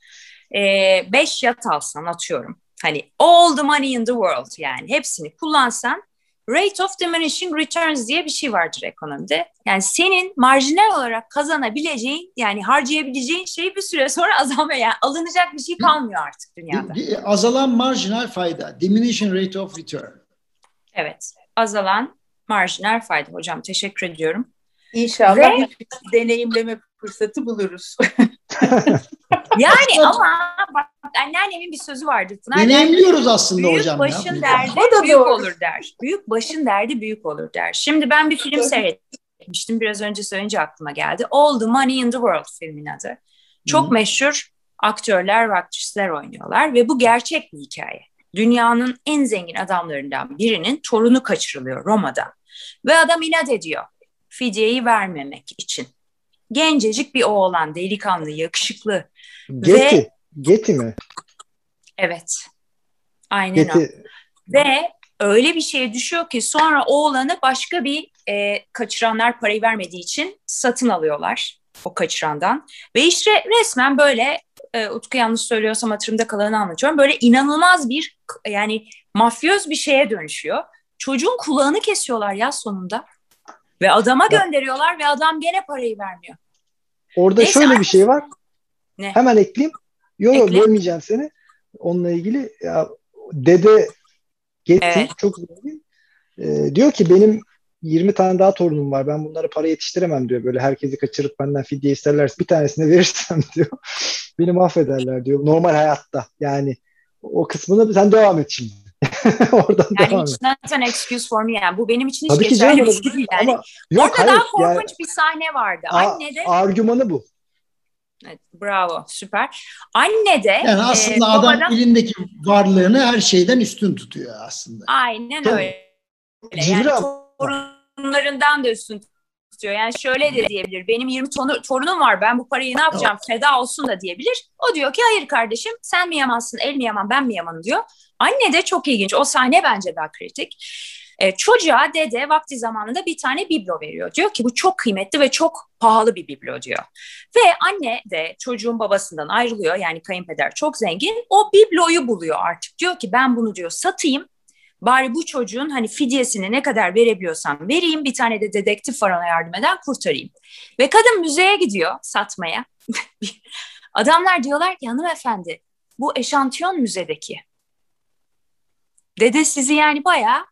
5 ee, yat alsan atıyorum. Hani all the money in the world yani hepsini kullansan Rate of diminishing returns diye bir şey vardır ekonomide. Yani senin marjinal olarak kazanabileceğin yani harcayabileceğin şey bir süre sonra [LAUGHS] azalmaya yani alınacak bir şey kalmıyor artık dünyada. Azalan marjinal fayda. Diminishing rate of return. Evet. Azalan marjinal fayda. Hocam teşekkür ediyorum. İnşallah Ve, bir deneyimleme fırsatı buluruz. [LAUGHS] [LAUGHS] yani ama bak anneannemin bir sözü vardı. Pınar Deneyimliyoruz aslında büyük hocam. Başın ya. derdi o da büyük doğru. olur der. Büyük başın derdi büyük olur der. Şimdi ben bir film seyretmiştim. Biraz önce söyleyince aklıma geldi. All the Money in the World filmin adı. Çok Hı. meşhur aktörler ve aktrisler oynuyorlar ve bu gerçek bir hikaye. Dünyanın en zengin adamlarından birinin torunu kaçırılıyor Roma'da. Ve adam inat ediyor fidyeyi vermemek için. Gencecik bir oğlan, delikanlı, yakışıklı. Getty, ve... Getty mi? Evet. Aynen Getty. o. Ve öyle bir şeye düşüyor ki sonra oğlanı başka bir e, kaçıranlar parayı vermediği için satın alıyorlar o kaçırandan. Ve işte resmen böyle e, Utku yanlış söylüyorsam hatırımda kalanı anlatıyorum. Böyle inanılmaz bir yani mafyoz bir şeye dönüşüyor. Çocuğun kulağını kesiyorlar ya sonunda. Ve adama gönderiyorlar ve adam gene parayı vermiyor. Orada Neyse, şöyle bir şey var. Ne? Hemen ekleyeyim. Yok yok bölmeyeceğim seni. Onunla ilgili ya dede Getty evet. çok zengin. Ee, diyor ki benim 20 tane daha torunum var. Ben bunlara para yetiştiremem diyor. Böyle herkesi kaçırıp benden fidye isterlerse bir tanesini [LAUGHS] verirsem diyor. Beni mahvederler diyor. Normal hayatta. Yani o kısmını sen devam et şimdi. [LAUGHS] Oradan yani devam it's not an excuse for me yani. Bu benim için hiç Tabii geçerli bir şey değil. Yani. Ama yok, Orada hayır, daha korkunç yani, bir sahne vardı. Anne de argümanı bu. Evet, bravo, süper. Anne de yani aslında e, adam babadan, elindeki varlığını her şeyden üstün tutuyor aslında. Aynen öyle. Yani torunlarından da üstün tutuyor. Yani şöyle de diyebilir. Benim 20 tonu, torunum var. Ben bu parayı ne yapacağım? Feda olsun da diyebilir. O diyor ki hayır kardeşim sen mi yamansın, el mi yaman, ben mi yamanım diyor. Anne de çok ilginç. O sahne bence daha kritik. E, çocuğa dede vakti zamanında bir tane biblo veriyor. Diyor ki bu çok kıymetli ve çok pahalı bir biblo diyor. Ve anne de çocuğun babasından ayrılıyor. Yani kayınpeder çok zengin. O bibloyu buluyor artık. Diyor ki ben bunu diyor satayım. Bari bu çocuğun hani fidyesini ne kadar verebiliyorsam vereyim. Bir tane de dedektif var ona yardım eden kurtarayım. Ve kadın müzeye gidiyor satmaya. [LAUGHS] Adamlar diyorlar ki hanımefendi bu eşantiyon müzedeki. Dede sizi yani bayağı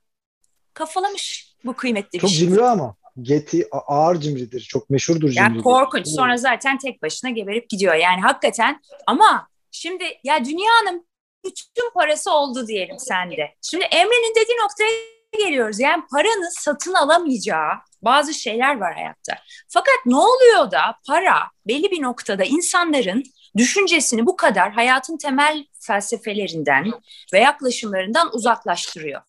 kafalamış bu kıymetli Çok bir şey. cimri ama. Getty ağır cimridir. Çok meşhurdur cimridir. Yani korkunç. Sonra zaten tek başına geberip gidiyor. Yani hakikaten ama şimdi ya dünyanın bütün parası oldu diyelim sende. Şimdi Emre'nin dediği noktaya geliyoruz. Yani paranın satın alamayacağı bazı şeyler var hayatta. Fakat ne oluyor da para belli bir noktada insanların düşüncesini bu kadar hayatın temel felsefelerinden ve yaklaşımlarından uzaklaştırıyor.